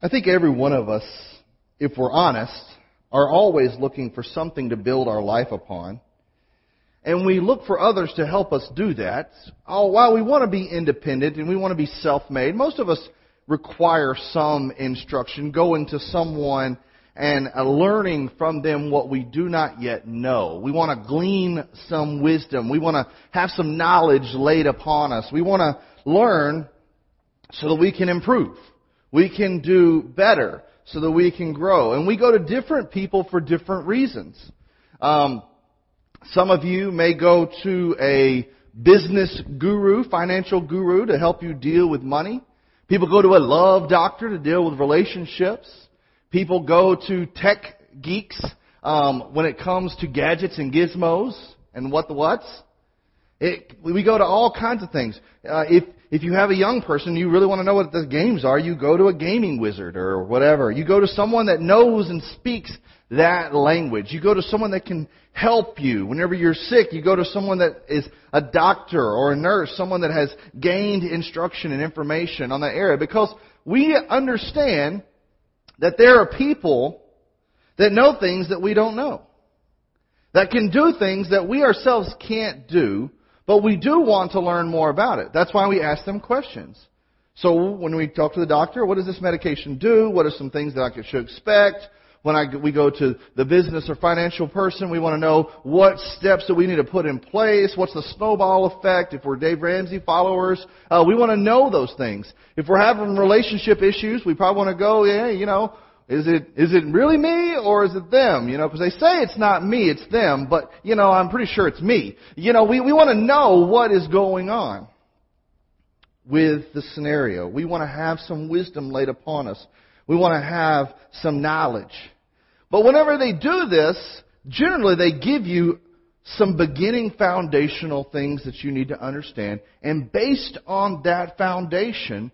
I think every one of us, if we're honest, are always looking for something to build our life upon. And we look for others to help us do that. Oh, while we want to be independent and we want to be self-made, most of us require some instruction, going to someone and uh, learning from them what we do not yet know. We want to glean some wisdom. We want to have some knowledge laid upon us. We want to learn so that we can improve. We can do better so that we can grow. And we go to different people for different reasons. Um, some of you may go to a business guru, financial guru to help you deal with money. People go to a love doctor to deal with relationships. People go to tech geeks um, when it comes to gadgets and gizmos and what the whats. It, we go to all kinds of things. Uh, if if you have a young person, you really want to know what the games are, you go to a gaming wizard or whatever. You go to someone that knows and speaks that language. You go to someone that can help you. Whenever you're sick, you go to someone that is a doctor or a nurse, someone that has gained instruction and information on that area because we understand that there are people that know things that we don't know. That can do things that we ourselves can't do but we do want to learn more about it. That's why we ask them questions. So when we talk to the doctor, what does this medication do? What are some things that I should expect? When I, we go to the business or financial person, we want to know what steps that we need to put in place. What's the snowball effect? If we're Dave Ramsey followers, uh, we want to know those things. If we're having relationship issues, we probably want to go, yeah, you know, is it, is it really me or is it them? You know, because they say it's not me, it's them, but, you know, I'm pretty sure it's me. You know, we, we want to know what is going on with the scenario. We want to have some wisdom laid upon us. We want to have some knowledge. But whenever they do this, generally they give you some beginning foundational things that you need to understand. And based on that foundation,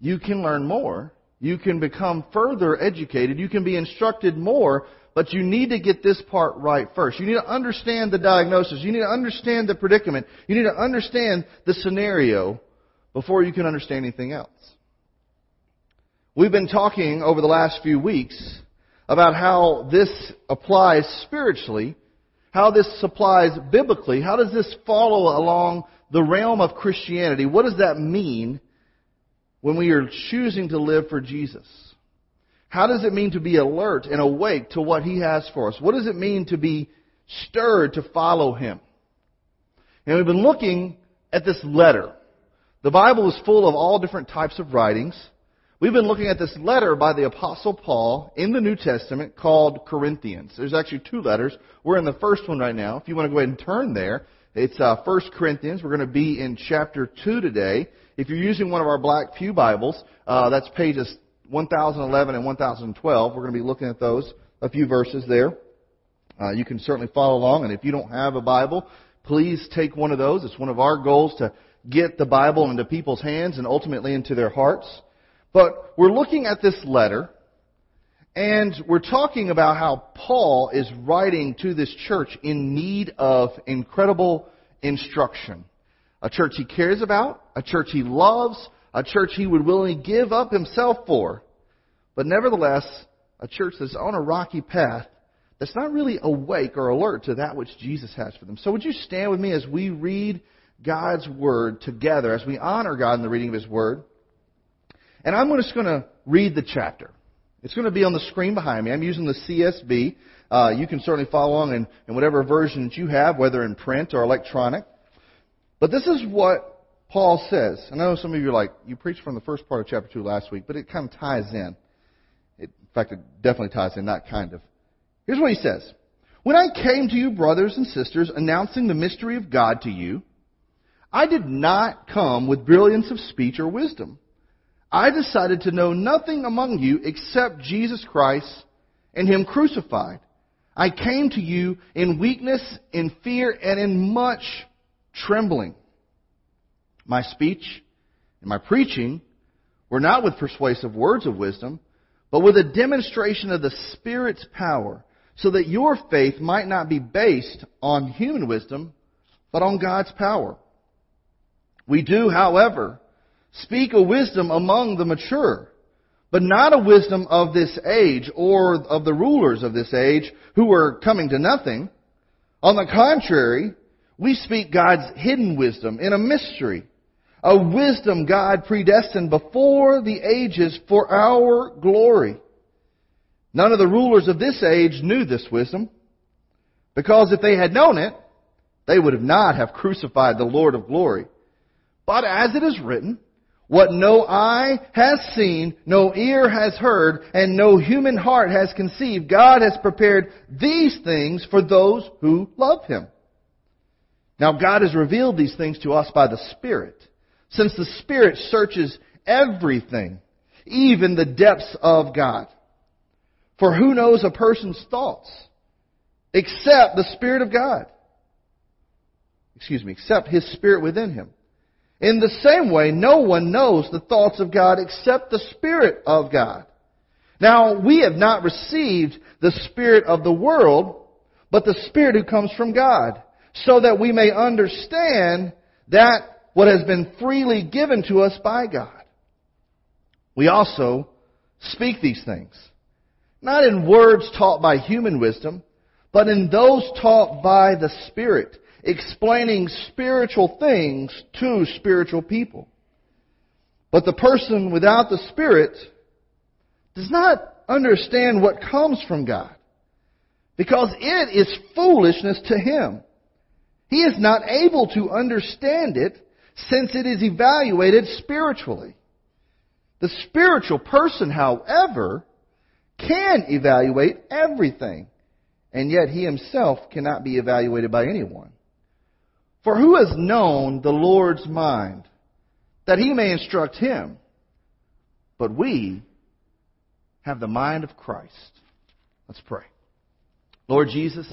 you can learn more you can become further educated. You can be instructed more, but you need to get this part right first. You need to understand the diagnosis. You need to understand the predicament. You need to understand the scenario before you can understand anything else. We've been talking over the last few weeks about how this applies spiritually, how this applies biblically, how does this follow along the realm of Christianity? What does that mean when we are choosing to live for Jesus? How does it mean to be alert and awake to what He has for us? What does it mean to be stirred to follow Him? And we've been looking at this letter. The Bible is full of all different types of writings. We've been looking at this letter by the Apostle Paul in the New Testament called Corinthians. There's actually two letters. We're in the first one right now. If you want to go ahead and turn there, it's uh, 1 Corinthians. We're going to be in chapter 2 today. If you're using one of our Black Pew Bibles, uh, that's pages 1011 and 1012. We're going to be looking at those, a few verses there. Uh, you can certainly follow along, and if you don't have a Bible, please take one of those. It's one of our goals to get the Bible into people's hands and ultimately into their hearts. But we're looking at this letter, and we're talking about how Paul is writing to this church in need of incredible instruction. A church he cares about, a church he loves, a church he would willingly give up himself for. But nevertheless, a church that's on a rocky path that's not really awake or alert to that which Jesus has for them. So would you stand with me as we read God's Word together, as we honor God in the reading of His Word? And I'm just going to read the chapter. It's going to be on the screen behind me. I'm using the CSB. Uh, you can certainly follow along in, in whatever version that you have, whether in print or electronic. But this is what Paul says. And I know some of you are like, you preached from the first part of chapter 2 last week, but it kind of ties in. It, in fact, it definitely ties in, not kind of. Here's what he says. When I came to you, brothers and sisters, announcing the mystery of God to you, I did not come with brilliance of speech or wisdom. I decided to know nothing among you except Jesus Christ and Him crucified. I came to you in weakness, in fear, and in much trembling. My speech and my preaching were not with persuasive words of wisdom, but with a demonstration of the Spirit's power, so that your faith might not be based on human wisdom, but on God's power. We do, however, speak a wisdom among the mature, but not a wisdom of this age or of the rulers of this age who are coming to nothing. On the contrary, we speak God's hidden wisdom in a mystery, a wisdom God predestined before the ages for our glory. None of the rulers of this age knew this wisdom, because if they had known it, they would have not have crucified the Lord of glory. But as it is written, what no eye has seen, no ear has heard, and no human heart has conceived, God has prepared these things for those who love Him. Now God has revealed these things to us by the Spirit, since the Spirit searches everything, even the depths of God. For who knows a person's thoughts except the Spirit of God? Excuse me, except His Spirit within him. In the same way, no one knows the thoughts of God except the Spirit of God. Now, we have not received the Spirit of the world, but the Spirit who comes from God, so that we may understand that what has been freely given to us by God. We also speak these things, not in words taught by human wisdom, but in those taught by the Spirit, explaining spiritual things to spiritual people. But the person without the Spirit does not understand what comes from God because it is foolishness to him. He is not able to understand it since it is evaluated spiritually. The spiritual person, however, can evaluate everything, and yet he himself cannot be evaluated by anyone. For who has known the Lord's mind that he may instruct him? But we have the mind of Christ. Let's pray. Lord Jesus,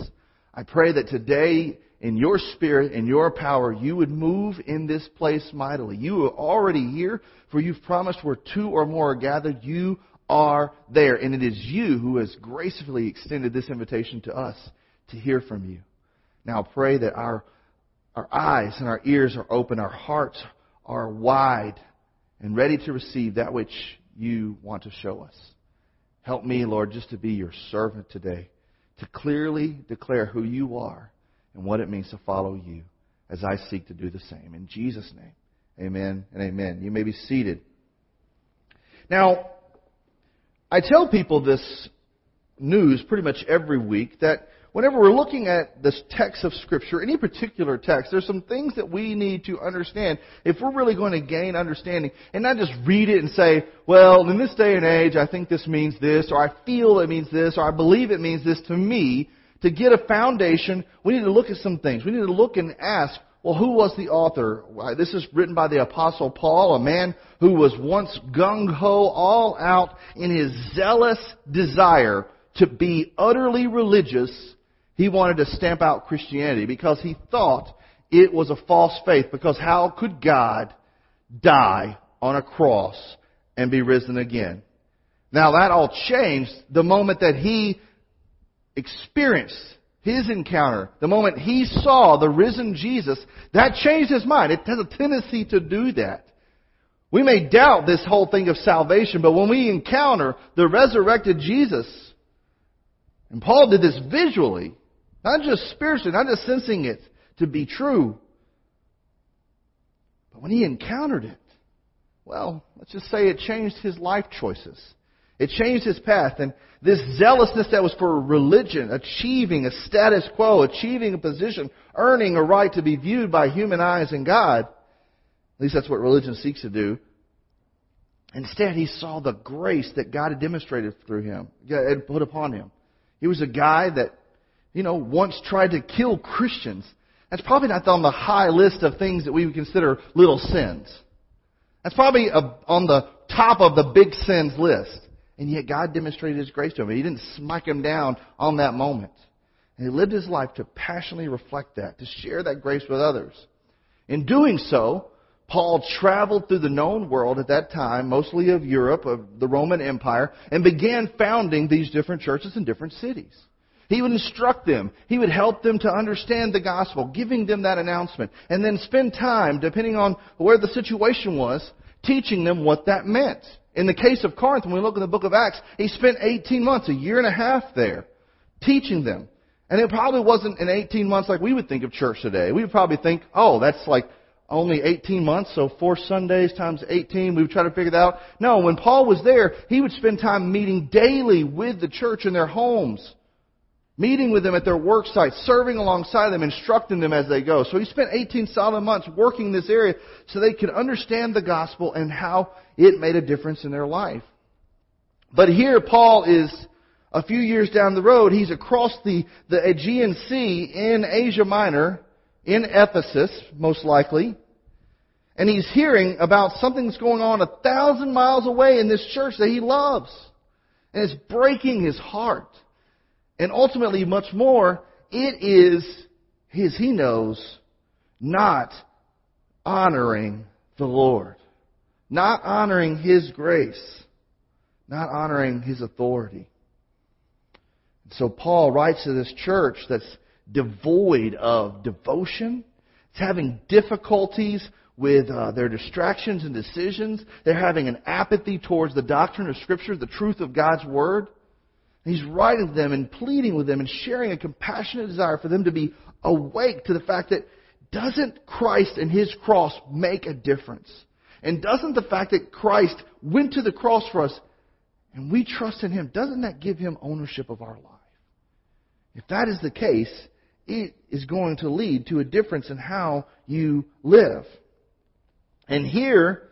I pray that today in your spirit in your power, you would move in this place mightily. You are already here, for you've promised where two or more are gathered, you are there. And it is you who has gracefully extended this invitation to us to hear from you. Now pray that our our eyes and our ears are open, our hearts are wide and ready to receive that which you want to show us. Help me, Lord, just to be your servant today, to clearly declare who you are and what it means to follow you as I seek to do the same. In Jesus' name, amen and amen. You may be seated. Now, I tell people this news pretty much every week that whenever we're looking at this text of Scripture, any particular text, there's some things that we need to understand if we're really going to gain understanding and not just read it and say, well, in this day and age, I think this means this, or I feel it means this, or I believe it means this to me. To get a foundation, we need to look at some things. We need to look and ask, well, who was the author? This is written by the Apostle Paul, a man who was once gung-ho, all out in his zealous desire to be utterly religious he wanted to stamp out Christianity because he thought it was a false faith. Because how could God die on a cross and be risen again? Now that all changed the moment that he experienced his encounter, the moment he saw the risen Jesus, that changed his mind. It has a tendency to do that. We may doubt this whole thing of salvation, but when we encounter the resurrected Jesus, and Paul did this visually, not just spiritually, not just sensing it to be true. But when he encountered it, well, let's just say it changed his life choices. It changed his path. And this zealousness that was for religion, achieving a status quo, achieving a position, earning a right to be viewed by human eyes and God, at least that's what religion seeks to do. Instead, he saw the grace that God had demonstrated through him, had put upon him. He was a guy that you know, once tried to kill Christians. That's probably not on the high list of things that we would consider little sins. That's probably on the top of the big sins list. And yet God demonstrated His grace to him. He didn't smite him down on that moment. And he lived his life to passionately reflect that, to share that grace with others. In doing so, Paul traveled through the known world at that time, mostly of Europe, of the Roman Empire, and began founding these different churches in different cities. He would instruct them. He would help them to understand the gospel, giving them that announcement, and then spend time, depending on where the situation was, teaching them what that meant. In the case of Corinth, when we look in the book of Acts, he spent 18 months, a year and a half there, teaching them. And it probably wasn't in 18 months like we would think of church today. We would probably think, oh, that's like only 18 months, so four Sundays times 18, we would try to figure that out. No, when Paul was there, he would spend time meeting daily with the church in their homes, meeting with them at their work sites, serving alongside them, instructing them as they go. So he spent 18 solid months working this area so they could understand the gospel and how it made a difference in their life. But here Paul is a few years down the road. He's across the, the Aegean Sea in Asia Minor, in Ephesus, most likely. And he's hearing about something that's going on a thousand miles away in this church that he loves. And it's breaking his heart. And ultimately, much more, it is his, he knows, not honoring the Lord. Not honoring his grace. Not honoring his authority. So Paul writes to this church that's devoid of devotion. It's having difficulties with uh, their distractions and decisions. They're having an apathy towards the doctrine of Scripture, the truth of God's Word. He's writing to them and pleading with them and sharing a compassionate desire for them to be awake to the fact that doesn't Christ and His cross make a difference? And doesn't the fact that Christ went to the cross for us and we trust in Him, doesn't that give Him ownership of our life? If that is the case, it is going to lead to a difference in how you live. And here,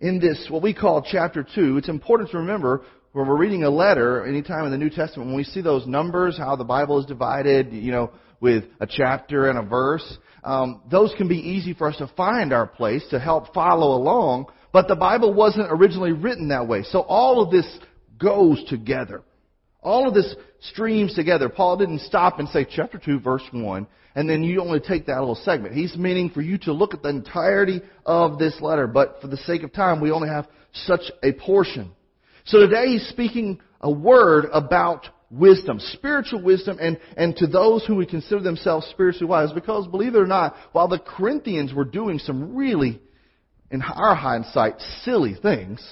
in this, what we call chapter 2, it's important to remember when we're reading a letter, anytime in the New Testament, when we see those numbers, how the Bible is divided, you know, with a chapter and a verse, um, those can be easy for us to find our place to help follow along. But the Bible wasn't originally written that way. So all of this goes together. All of this streams together. Paul didn't stop and say chapter 2 verse 1 and then you only take that little segment. He's meaning for you to look at the entirety of this letter, but for the sake of time we only have such a portion. So today he's speaking a word about wisdom, spiritual wisdom, and, and to those who would consider themselves spiritually wise. Because believe it or not, while the Corinthians were doing some really, in our hindsight, silly things,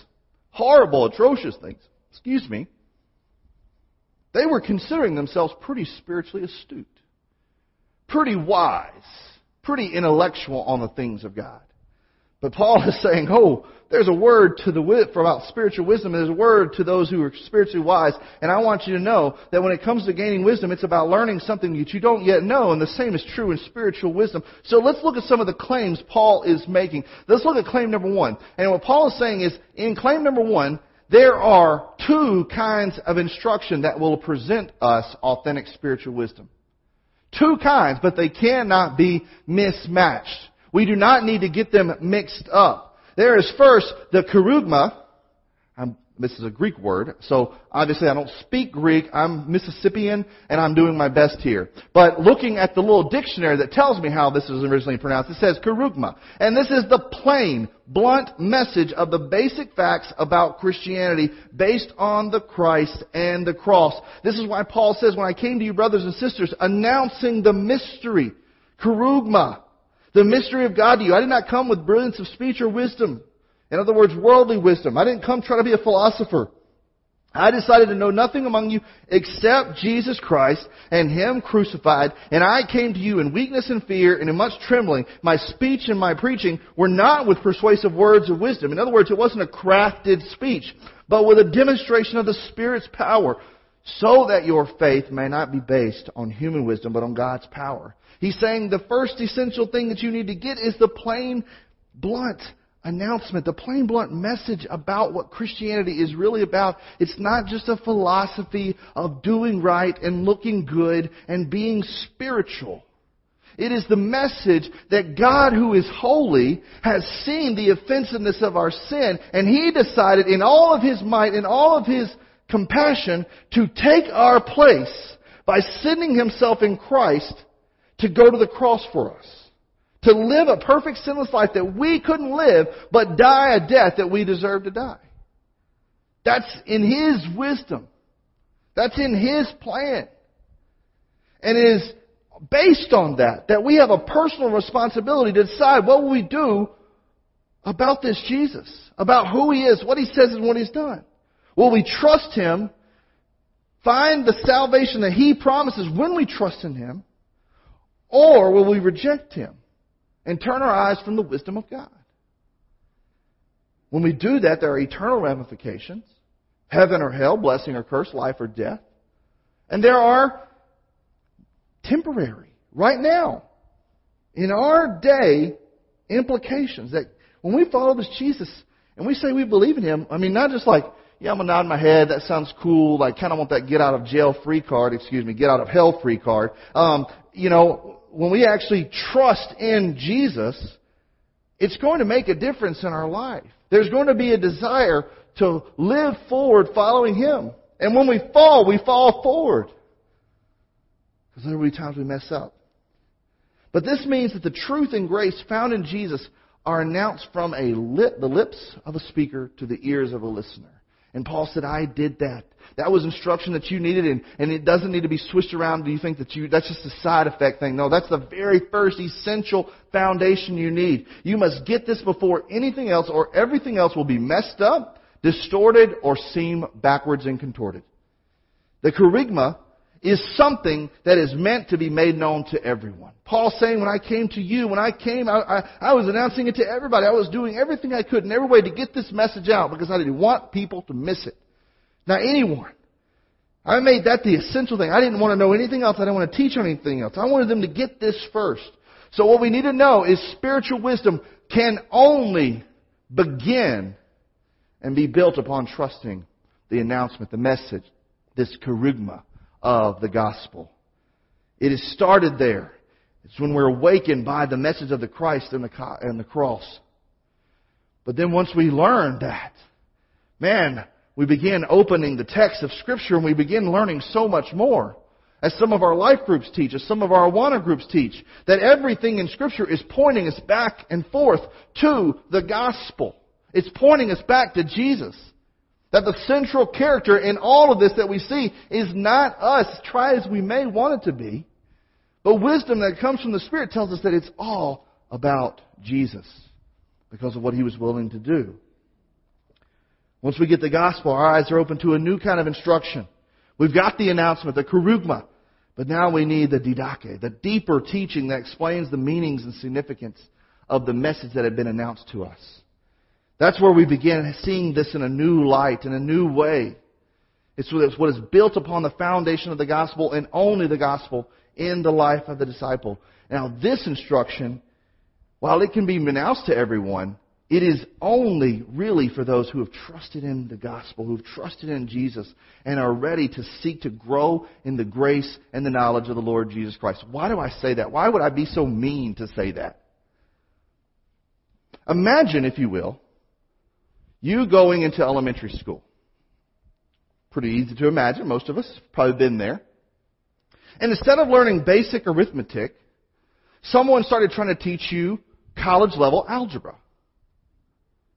horrible, atrocious things, excuse me, they were considering themselves pretty spiritually astute, pretty wise, pretty intellectual on the things of God. But Paul is saying, oh, there's a word to the wit for about spiritual wisdom. There's a word to those who are spiritually wise. And I want you to know that when it comes to gaining wisdom, it's about learning something that you don't yet know. And the same is true in spiritual wisdom. So let's look at some of the claims Paul is making. Let's look at claim number one. And what Paul is saying is, in claim number one, there are two kinds of instruction that will present us authentic spiritual wisdom. Two kinds, but they cannot be mismatched. We do not need to get them mixed up. There is first the kerugma, this is a Greek word, so obviously I don't speak Greek. I'm Mississippian, and I'm doing my best here. But looking at the little dictionary that tells me how this is originally pronounced, it says kerugma. And this is the plain, blunt message of the basic facts about Christianity based on the Christ and the cross. This is why Paul says, when I came to you, brothers and sisters, announcing the mystery, kerugma, the mystery of God to you. I did not come with brilliance of speech or wisdom in other words, worldly wisdom. I didn't come trying to be a philosopher. I decided to know nothing among you except Jesus Christ and Him crucified, and I came to you in weakness and fear and in much trembling. My speech and my preaching were not with persuasive words of wisdom. In other words, it wasn't a crafted speech, but with a demonstration of the Spirit's power, so that your faith may not be based on human wisdom, but on God's power. He's saying the first essential thing that you need to get is the plain, blunt announcement, the plain blunt message about what Christianity is really about. It's not just a philosophy of doing right and looking good and being spiritual. It is the message that God who is holy has seen the offensiveness of our sin and He decided in all of His might, in all of His compassion to take our place by sending Himself in Christ to go to the cross for us to live a perfect sinless life that we couldn't live, but die a death that we deserve to die. That's in His wisdom. That's in His plan. And it is based on that, that we have a personal responsibility to decide what will we do about this Jesus, about who He is, what He says and what He's done? Will we trust Him, find the salvation that He promises when we trust in Him, or will we reject Him and turn our eyes from the wisdom of God? When we do that, there are eternal ramifications. Heaven or hell, blessing or curse, life or death. And there are temporary, right now, in our day, implications that when we follow this Jesus and we say we believe in Him, I mean, not just like, yeah, I'm gonna nod my head, that sounds cool, like kinda want that get out of jail free card, excuse me, get out of hell free card. Um, you know, when we actually trust in Jesus, it's going to make a difference in our life. There's going to be a desire to live forward following Him. And when we fall, we fall forward. Because there will be times we mess up. But this means that the truth and grace found in Jesus are announced from a lip, the lips of a speaker to the ears of a listener. And Paul said, I did that. That was instruction that you needed, and, and it doesn't need to be switched around. Do you think that you, that's just a side effect thing? No, that's the very first essential foundation you need. You must get this before anything else, or everything else will be messed up, distorted, or seem backwards and contorted. The kerygma is something that is meant to be made known to everyone. Paul saying, when I came to you, when I came, I, I, I, was announcing it to everybody. I was doing everything I could in every way to get this message out because I didn't want people to miss it. Now anyone. I made that the essential thing. I didn't want to know anything else. I didn't want to teach anything else. I wanted them to get this first. So what we need to know is spiritual wisdom can only begin and be built upon trusting the announcement, the message, this kerygma of the gospel. It is started there. It's when we're awakened by the message of the Christ and the, and the cross. But then once we learn that, man, we begin opening the text of Scripture and we begin learning so much more. As some of our life groups teach, as some of our Awana groups teach, that everything in Scripture is pointing us back and forth to the gospel. It's pointing us back to Jesus. That the central character in all of this that we see is not us, try as we may want it to be. But wisdom that comes from the Spirit tells us that it's all about Jesus because of what He was willing to do. Once we get the gospel, our eyes are open to a new kind of instruction. We've got the announcement, the kerygma, but now we need the didache, the deeper teaching that explains the meanings and significance of the message that had been announced to us. That's where we begin seeing this in a new light, in a new way. It's what is built upon the foundation of the gospel and only the gospel in the life of the disciple. Now, this instruction, while it can be announced to everyone, it is only really for those who have trusted in the gospel, who have trusted in Jesus, and are ready to seek to grow in the grace and the knowledge of the Lord Jesus Christ. Why do I say that? Why would I be so mean to say that? Imagine, if you will, you going into elementary school. Pretty easy to imagine. Most of us have probably been there. And instead of learning basic arithmetic, someone started trying to teach you college level algebra.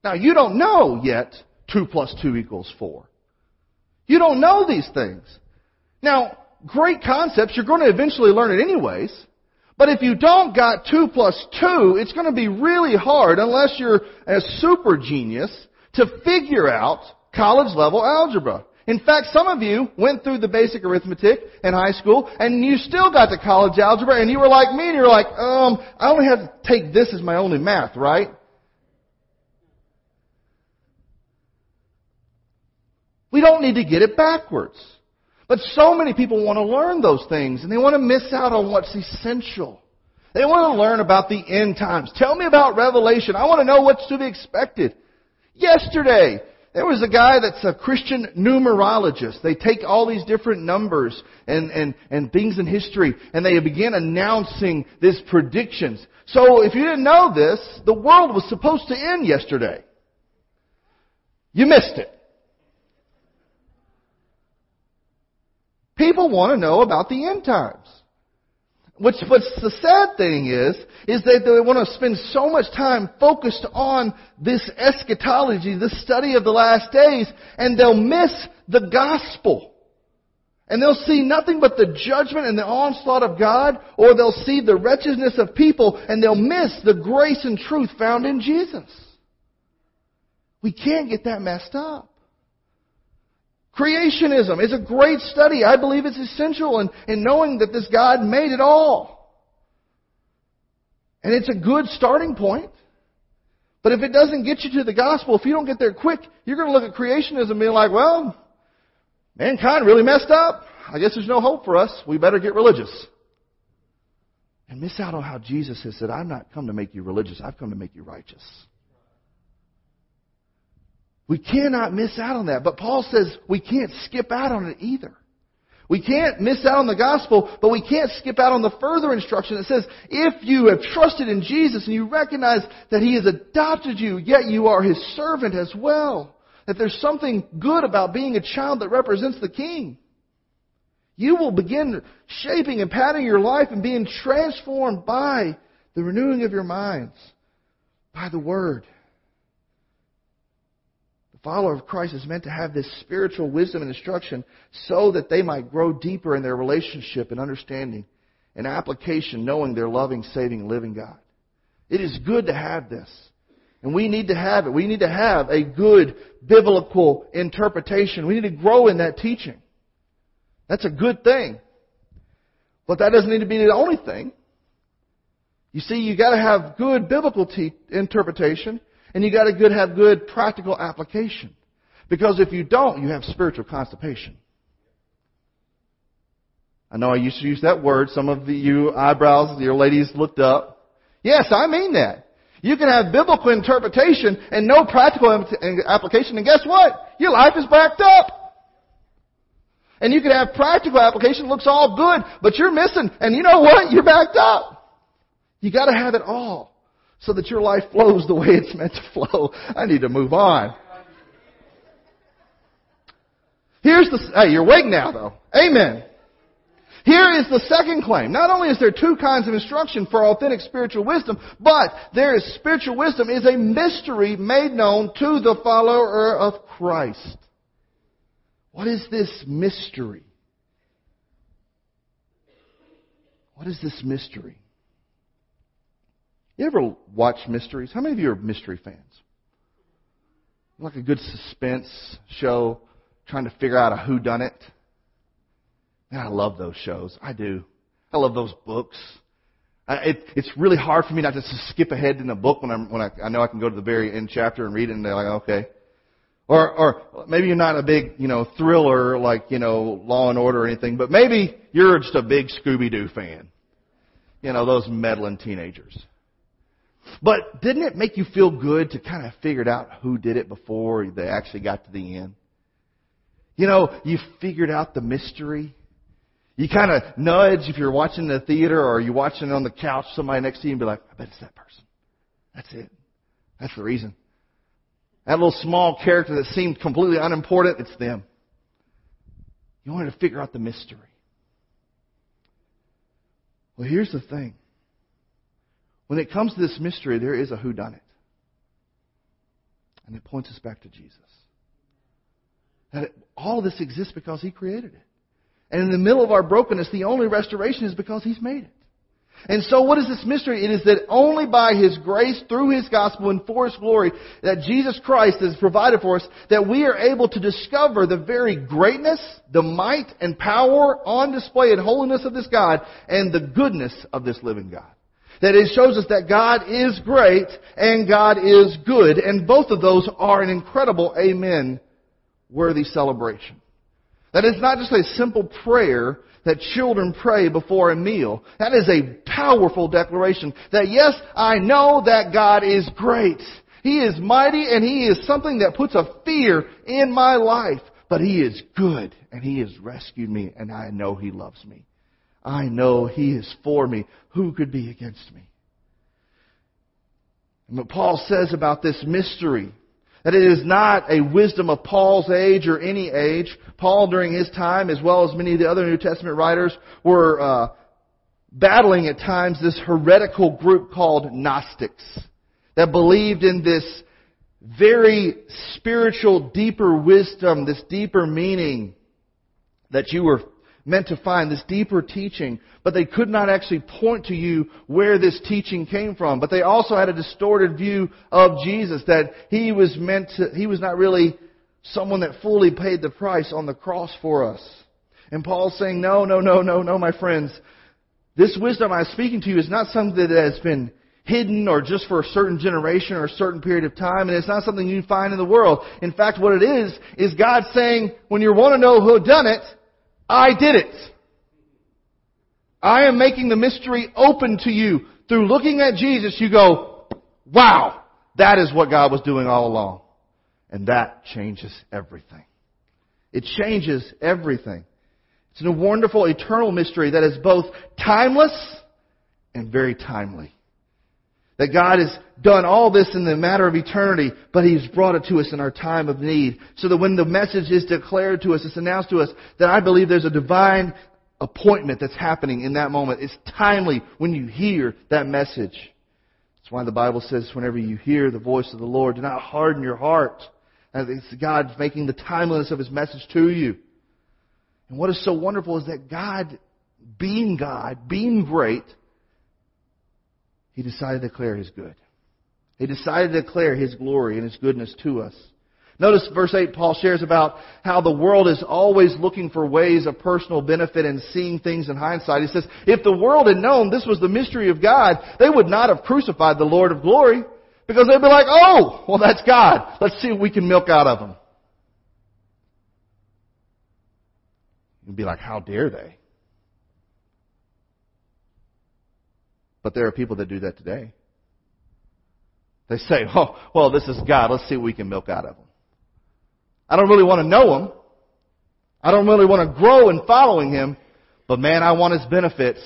Now you don't know yet 2 plus 2 equals 4. You don't know these things. Now, great concepts, you're going to eventually learn it anyways. But if you don't got 2 plus 2, it's going to be really hard unless you're a super genius to figure out college level algebra. In fact, some of you went through the basic arithmetic in high school and you still got to college algebra and you were like me and you're like, um, I only have to take this as my only math, right? We don't need to get it backwards. But so many people want to learn those things and they want to miss out on what's essential. They want to learn about the end times. Tell me about Revelation. I want to know what's to be expected. Yesterday, there was a guy that's a Christian numerologist. They take all these different numbers and, and, and things in history and they begin announcing these predictions. So if you didn't know this, the world was supposed to end yesterday. You missed it. People want to know about the end times. What's, what's the sad thing is, is that they want to spend so much time focused on this eschatology, this study of the last days, and they'll miss the gospel. And they'll see nothing but the judgment and the onslaught of God, or they'll see the wretchedness of people, and they'll miss the grace and truth found in Jesus. We can't get that messed up. Creationism is a great study. I believe it's essential in, in knowing that this God made it all. And it's a good starting point. But if it doesn't get you to the gospel, if you don't get there quick, you're going to look at creationism and be like, well, mankind really messed up. I guess there's no hope for us. We better get religious. And miss out on how Jesus has said, I'm not come to make you religious. I've come to make you righteous. We cannot miss out on that. But Paul says we can't skip out on it either. We can't miss out on the gospel, but we can't skip out on the further instruction that says, if you have trusted in Jesus and you recognize that He has adopted you, yet you are His servant as well, that there's something good about being a child that represents the King. You will begin shaping and patterning your life and being transformed by the renewing of your minds, by the Word follower of Christ is meant to have this spiritual wisdom and instruction so that they might grow deeper in their relationship and understanding and application, knowing their loving, saving, living God. It is good to have this. And we need to have it. We need to have a good biblical interpretation. We need to grow in that teaching. That's a good thing. But that doesn't need to be the only thing. You see, you gotta have good biblical te- interpretation and you gotta good, have good practical application. Because if you don't, you have spiritual constipation. I know I used to use that word. Some of you eyebrows, your ladies looked up. Yes, I mean that. You can have biblical interpretation and no practical application, and guess what? Your life is backed up. And you can have practical application, looks all good, but you're missing, and you know what? You're backed up. You gotta have it all so that your life flows the way it's meant to flow. I need to move on. Here's the, hey, you're awake now though. Amen. Here is the second claim. Not only is there two kinds of instruction for authentic spiritual wisdom, but there is spiritual wisdom is a mystery made known to the follower of Christ. What is this mystery? What is this mystery? You ever watch mysteries? How many of you are mystery fans? Like a good suspense show, trying to figure out a who done it. Man, I love those shows. I do. I love those books. I, it, it's really hard for me not just to skip ahead in a book when I'm when I, I know I can go to the very end chapter and read it, and they're like, okay. Or, or maybe you're not a big, you know, thriller like, you know, Law and Order or anything, but maybe you're just a big Scooby Doo fan. You know, those meddling teenagers. But didn't it make you feel good to kind of figure out who did it before they actually got to the end? You know, you figured out the mystery. You kind of nudge if you're watching the theater or you're watching on the couch, somebody next to you and be like, I bet it's that person. That's it. That's the reason. That little small character that seemed completely unimportant, it's them. You wanted to figure out the mystery. Well, here's the thing. When it comes to this mystery, there is a whodunit. And it points us back to Jesus. That it, all this exists because He created it. And in the middle of our brokenness, the only restoration is because He's made it. And so what is this mystery? It is that only by His grace, through His gospel, and for His glory, that Jesus Christ has provided for us, that we are able to discover the very greatness, the might, and power on display and holiness of this God, and the goodness of this living God. That it shows us that God is great and God is good, and both of those are an incredible amen worthy celebration. That is not just a simple prayer that children pray before a meal. That is a powerful declaration that yes, I know that God is great. He is mighty and He is something that puts a fear in my life. But He is good and He has rescued me and I know He loves me. I know He is for me. Who could be against me? And what Paul says about this mystery, that it is not a wisdom of Paul's age or any age. Paul, during his time, as well as many of the other New Testament writers, were uh, battling at times this heretical group called Gnostics that believed in this very spiritual, deeper wisdom, this deeper meaning that you were meant to find, this deeper teaching, but they could not actually point to you where this teaching came from. But they also had a distorted view of Jesus, that he was meant to, he was not really someone that fully paid the price on the cross for us. And Paul's saying, no, no, no, no, no, my friends. This wisdom I'm speaking to you is not something that has been hidden or just for a certain generation or a certain period of time, and it's not something you find in the world. In fact, what it is, is God saying, when you want to know who done it, I did it. I am making the mystery open to you. Through looking at Jesus, you go, wow, that is what God was doing all along. And that changes everything. It changes everything. It's a wonderful eternal mystery that is both timeless and very timely. That God has done all this in the matter of eternity, but He's brought it to us in our time of need. So that when the message is declared to us, it's announced to us, that I believe there's a divine appointment that's happening in that moment. It's timely when you hear that message. That's why the Bible says whenever you hear the voice of the Lord, do not harden your heart. It's God making the timeliness of His message to you. And what is so wonderful is that God, being God, being great, he decided to declare His good. He decided to declare His glory and His goodness to us. Notice verse 8, Paul shares about how the world is always looking for ways of personal benefit and seeing things in hindsight. He says, if the world had known this was the mystery of God, they would not have crucified the Lord of glory. Because they'd be like, oh, well that's God. Let's see what we can milk out of him. You'd be like, how dare they? But there are people that do that today. They say, oh, well, this is God. Let's see what we can milk out of him. I don't really want to know him. I don't really want to grow in following him. But man, I want his benefits.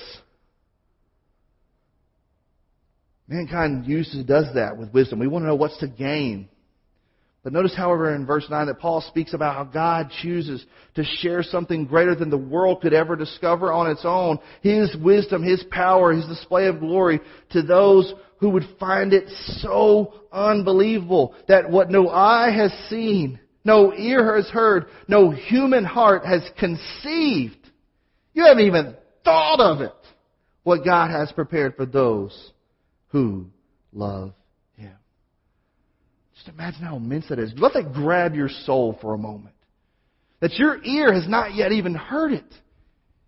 Mankind uses, does that with wisdom. We want to know what's to gain. But notice, however, in verse 9 that Paul speaks about how God chooses to share something greater than the world could ever discover on its own. His wisdom, His power, His display of glory to those who would find it so unbelievable that what no eye has seen, no ear has heard, no human heart has conceived. You haven't even thought of it. What God has prepared for those who love just imagine how immense that is. Let that grab your soul for a moment. That your ear has not yet even heard it.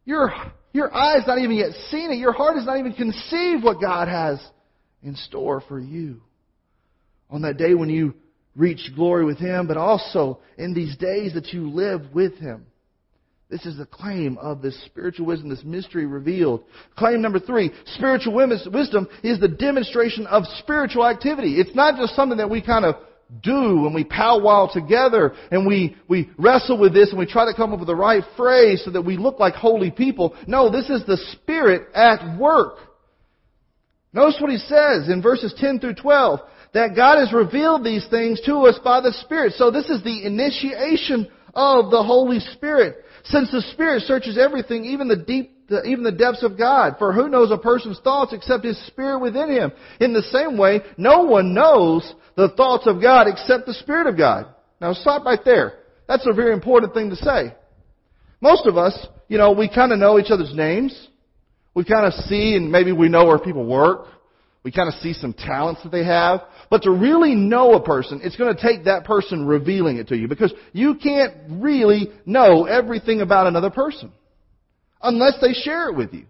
Your, your eye has not even yet seen it. Your heart has not even conceived what God has in store for you. On that day when you reach glory with Him, but also in these days that you live with Him. This is the claim of this spiritual wisdom, this mystery revealed. Claim number three, spiritual wisdom is the demonstration of spiritual activity. It's not just something that we kind of do and we powwow together and we, we wrestle with this and we try to come up with the right phrase so that we look like holy people. No, this is the Spirit at work. Notice what he says in verses 10 through 12 that God has revealed these things to us by the Spirit. So this is the initiation of the Holy Spirit. Since the Spirit searches everything, even the deep, even the depths of God. For who knows a person's thoughts except his Spirit within him? In the same way, no one knows the thoughts of God except the Spirit of God. Now stop right there. That's a very important thing to say. Most of us, you know, we kind of know each other's names. We kind of see and maybe we know where people work. We kind of see some talents that they have. But to really know a person, it's going to take that person revealing it to you because you can't really know everything about another person unless they share it with you.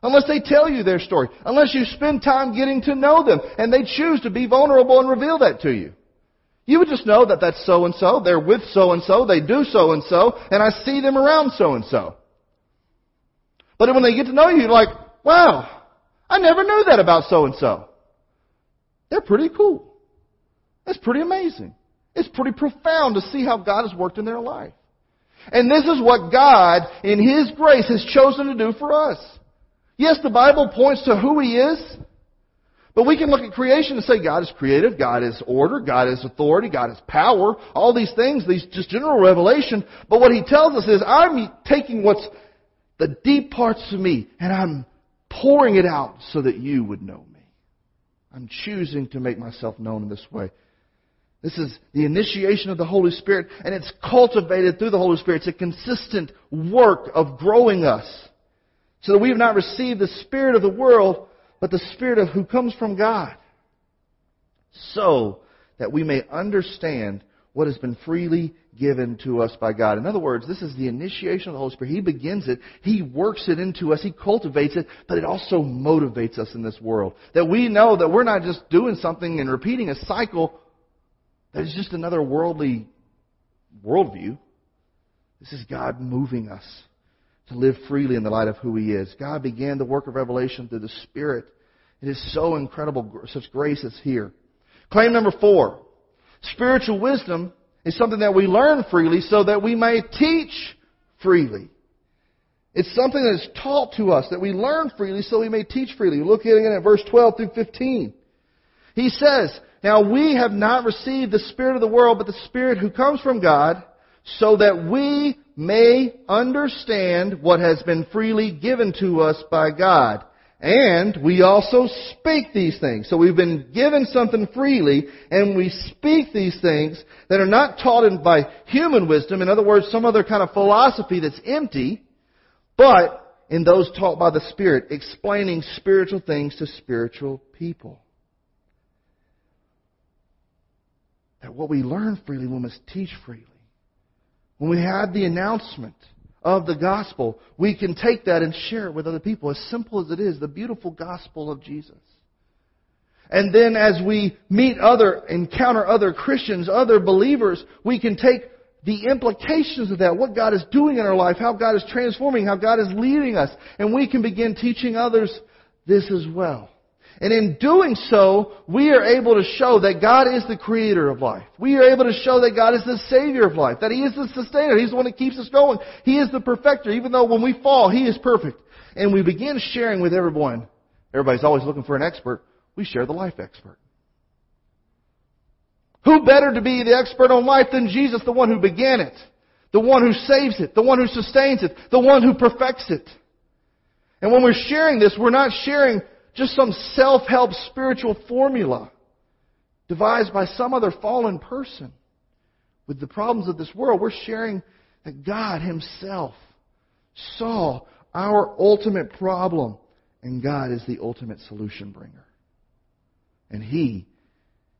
Unless they tell you their story. Unless you spend time getting to know them and they choose to be vulnerable and reveal that to you. You would just know that that's so and so, they're with so and so, they do so and so, and I see them around so and so. But when they get to know you, you're like, wow, I never knew that about so and so. They're pretty cool. That's pretty amazing. It's pretty profound to see how God has worked in their life. And this is what God, in His grace, has chosen to do for us. Yes, the Bible points to who He is, but we can look at creation and say God is creative, God is order, God is authority, God is power, all these things, these just general revelation. But what He tells us is I'm taking what's the deep parts of me and I'm pouring it out so that you would know me. I'm choosing to make myself known in this way. This is the initiation of the Holy Spirit, and it's cultivated through the Holy Spirit. It's a consistent work of growing us. So that we have not received the Spirit of the world, but the Spirit of who comes from God. So that we may understand what has been freely given to us by God. In other words, this is the initiation of the Holy Spirit. He begins it, He works it into us, He cultivates it, but it also motivates us in this world. That we know that we're not just doing something and repeating a cycle that is just another worldly worldview. This is God moving us to live freely in the light of who He is. God began the work of revelation through the Spirit. It is so incredible, such grace is here. Claim number four. Spiritual wisdom is something that we learn freely so that we may teach freely. It's something that is taught to us that we learn freely so we may teach freely. Look again at verse 12 through 15. He says, Now we have not received the Spirit of the world, but the Spirit who comes from God, so that we may understand what has been freely given to us by God. And we also speak these things. So we've been given something freely, and we speak these things that are not taught in, by human wisdom, in other words, some other kind of philosophy that's empty, but in those taught by the Spirit, explaining spiritual things to spiritual people. That what we learn freely, we must teach freely. When we have the announcement of the gospel, we can take that and share it with other people. As simple as it is, the beautiful gospel of Jesus. And then as we meet other, encounter other Christians, other believers, we can take the implications of that, what God is doing in our life, how God is transforming, how God is leading us, and we can begin teaching others this as well. And in doing so, we are able to show that God is the creator of life. We are able to show that God is the savior of life, that He is the sustainer. He's the one that keeps us going. He is the perfecter. Even though when we fall, He is perfect. And we begin sharing with everyone. Everybody's always looking for an expert. We share the life expert. Who better to be the expert on life than Jesus, the one who began it? The one who saves it, the one who sustains it, the one who perfects it. And when we're sharing this, we're not sharing just some self-help spiritual formula devised by some other fallen person. With the problems of this world, we're sharing that God Himself saw our ultimate problem, and God is the ultimate solution bringer. And He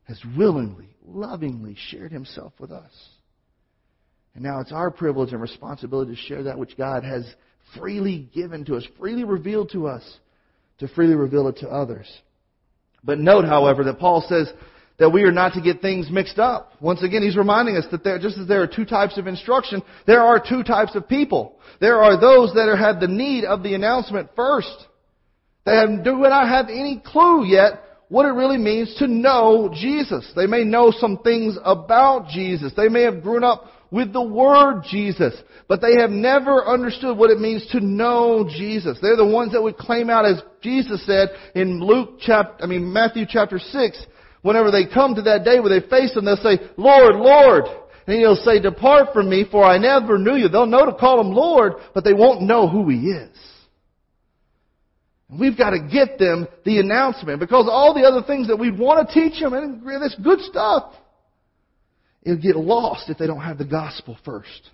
has willingly, lovingly shared Himself with us. And now it's our privilege and responsibility to share that which God has freely given to us, freely revealed to us to freely reveal it to others. But note, however, that Paul says that we are not to get things mixed up. Once again, he's reminding us that there, just as there are two types of instruction, there are two types of people. There are those that are, have the need of the announcement first. They have, do not have any clue yet what it really means to know Jesus. They may know some things about Jesus. They may have grown up with the word Jesus, but they have never understood what it means to know Jesus. They're the ones that would claim out as Jesus said in Luke chapter, I mean Matthew chapter 6, whenever they come to that day where they face him, they'll say, Lord, Lord. And he'll say, depart from me for I never knew you. They'll know to call him Lord, but they won't know who he is. We've got to get them the announcement because all the other things that we want to teach them, and that's good stuff, it'll get lost if they don't have the gospel first.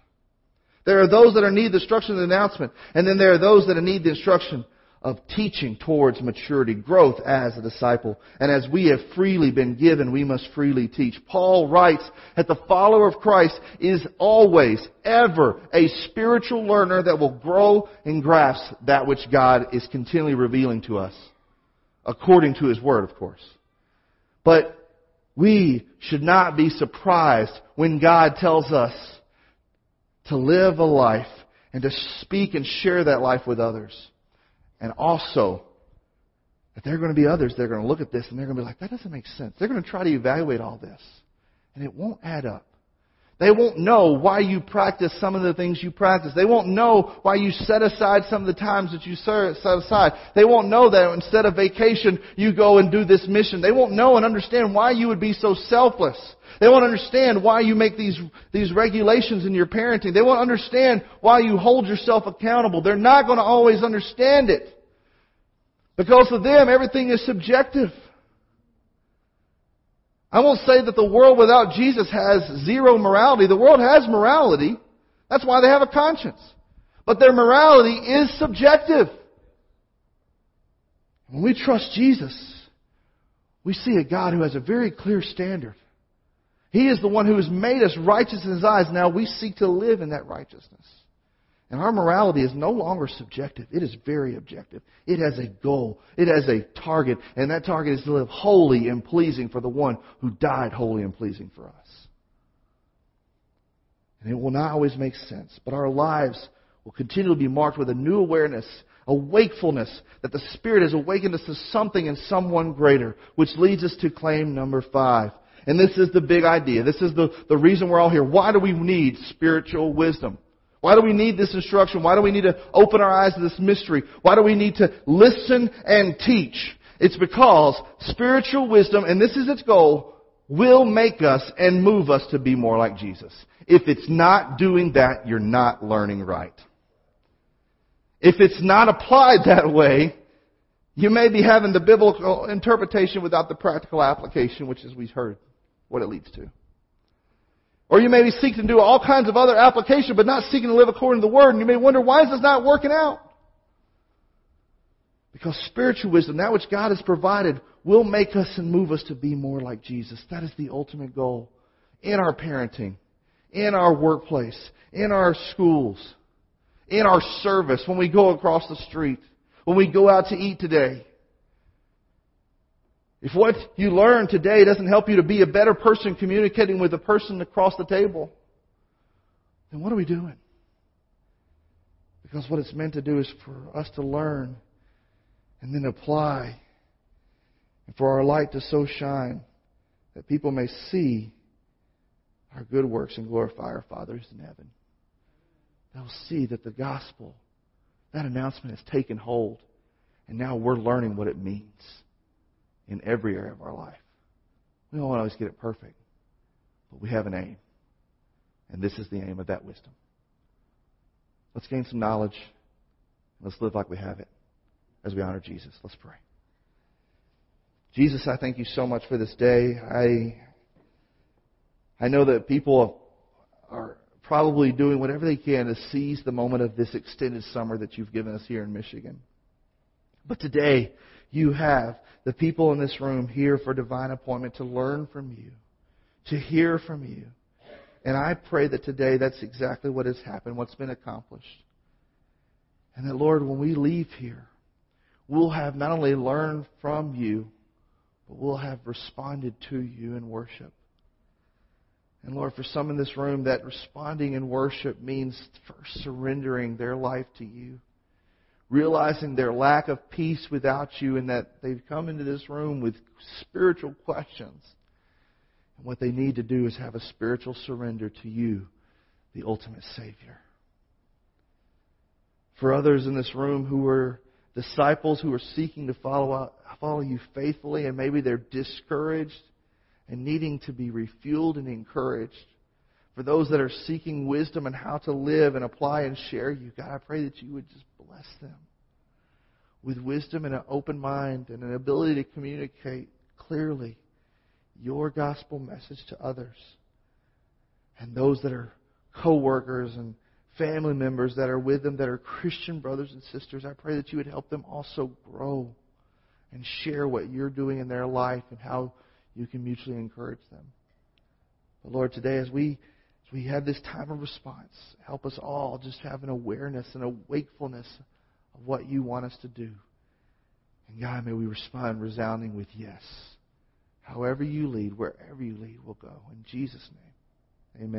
There are those that are need the instruction of the announcement, and then there are those that need the instruction of teaching towards maturity, growth as a disciple. And as we have freely been given, we must freely teach. Paul writes that the follower of Christ is always, ever a spiritual learner that will grow and grasp that which God is continually revealing to us. According to His Word, of course. But we should not be surprised when God tells us to live a life and to speak and share that life with others. And also, that there are going to be others that are going to look at this and they're going to be like, that doesn't make sense. They're going to try to evaluate all this. And it won't add up. They won't know why you practice some of the things you practice. They won't know why you set aside some of the times that you set aside. They won't know that instead of vacation, you go and do this mission. They won't know and understand why you would be so selfless. They won't understand why you make these, these regulations in your parenting. They won't understand why you hold yourself accountable. They're not going to always understand it. Because to them, everything is subjective. I won't say that the world without Jesus has zero morality. The world has morality. That's why they have a conscience. But their morality is subjective. When we trust Jesus, we see a God who has a very clear standard. He is the one who has made us righteous in His eyes. Now we seek to live in that righteousness. And our morality is no longer subjective. It is very objective. It has a goal. It has a target. And that target is to live holy and pleasing for the one who died holy and pleasing for us. And it will not always make sense, but our lives will continue to be marked with a new awareness, a wakefulness that the Spirit has awakened us to something and someone greater, which leads us to claim number five. And this is the big idea. This is the, the reason we're all here. Why do we need spiritual wisdom? Why do we need this instruction? Why do we need to open our eyes to this mystery? Why do we need to listen and teach? It's because spiritual wisdom, and this is its goal, will make us and move us to be more like Jesus. If it's not doing that, you're not learning right. If it's not applied that way, you may be having the biblical interpretation without the practical application, which is we've heard what it leads to. Or you may be seeking to do all kinds of other application, but not seeking to live according to the Word, and you may wonder, why is this not working out? Because spiritual wisdom, that which God has provided, will make us and move us to be more like Jesus. That is the ultimate goal in our parenting, in our workplace, in our schools, in our service, when we go across the street, when we go out to eat today. If what you learn today doesn't help you to be a better person communicating with the person across the table, then what are we doing? Because what it's meant to do is for us to learn and then apply and for our light to so shine that people may see our good works and glorify our Father who's in heaven. They'll see that the gospel, that announcement has taken hold, and now we're learning what it means in every area of our life. We don't always get it perfect, but we have an aim. And this is the aim of that wisdom. Let's gain some knowledge. Let's live like we have it as we honor Jesus. Let's pray. Jesus, I thank you so much for this day. I, I know that people are probably doing whatever they can to seize the moment of this extended summer that you've given us here in Michigan. But today, you have the people in this room here for divine appointment to learn from you, to hear from you. And I pray that today that's exactly what has happened, what's been accomplished. And that, Lord, when we leave here, we'll have not only learned from you, but we'll have responded to you in worship. And Lord, for some in this room, that responding in worship means first surrendering their life to you realizing their lack of peace without you and that they've come into this room with spiritual questions. And what they need to do is have a spiritual surrender to you, the ultimate Savior. For others in this room who are disciples who are seeking to follow, follow you faithfully and maybe they're discouraged and needing to be refueled and encouraged. For those that are seeking wisdom and how to live and apply and share you, God, I pray that you would just bless them with wisdom and an open mind and an ability to communicate clearly your gospel message to others. And those that are co-workers and family members that are with them that are Christian brothers and sisters, I pray that you would help them also grow and share what you're doing in their life and how you can mutually encourage them. But Lord, today as we as we have this time of response, help us all just have an awareness and a wakefulness of what you want us to do. And God, may we respond resounding with yes. However you lead, wherever you lead, we'll go. In Jesus' name, amen.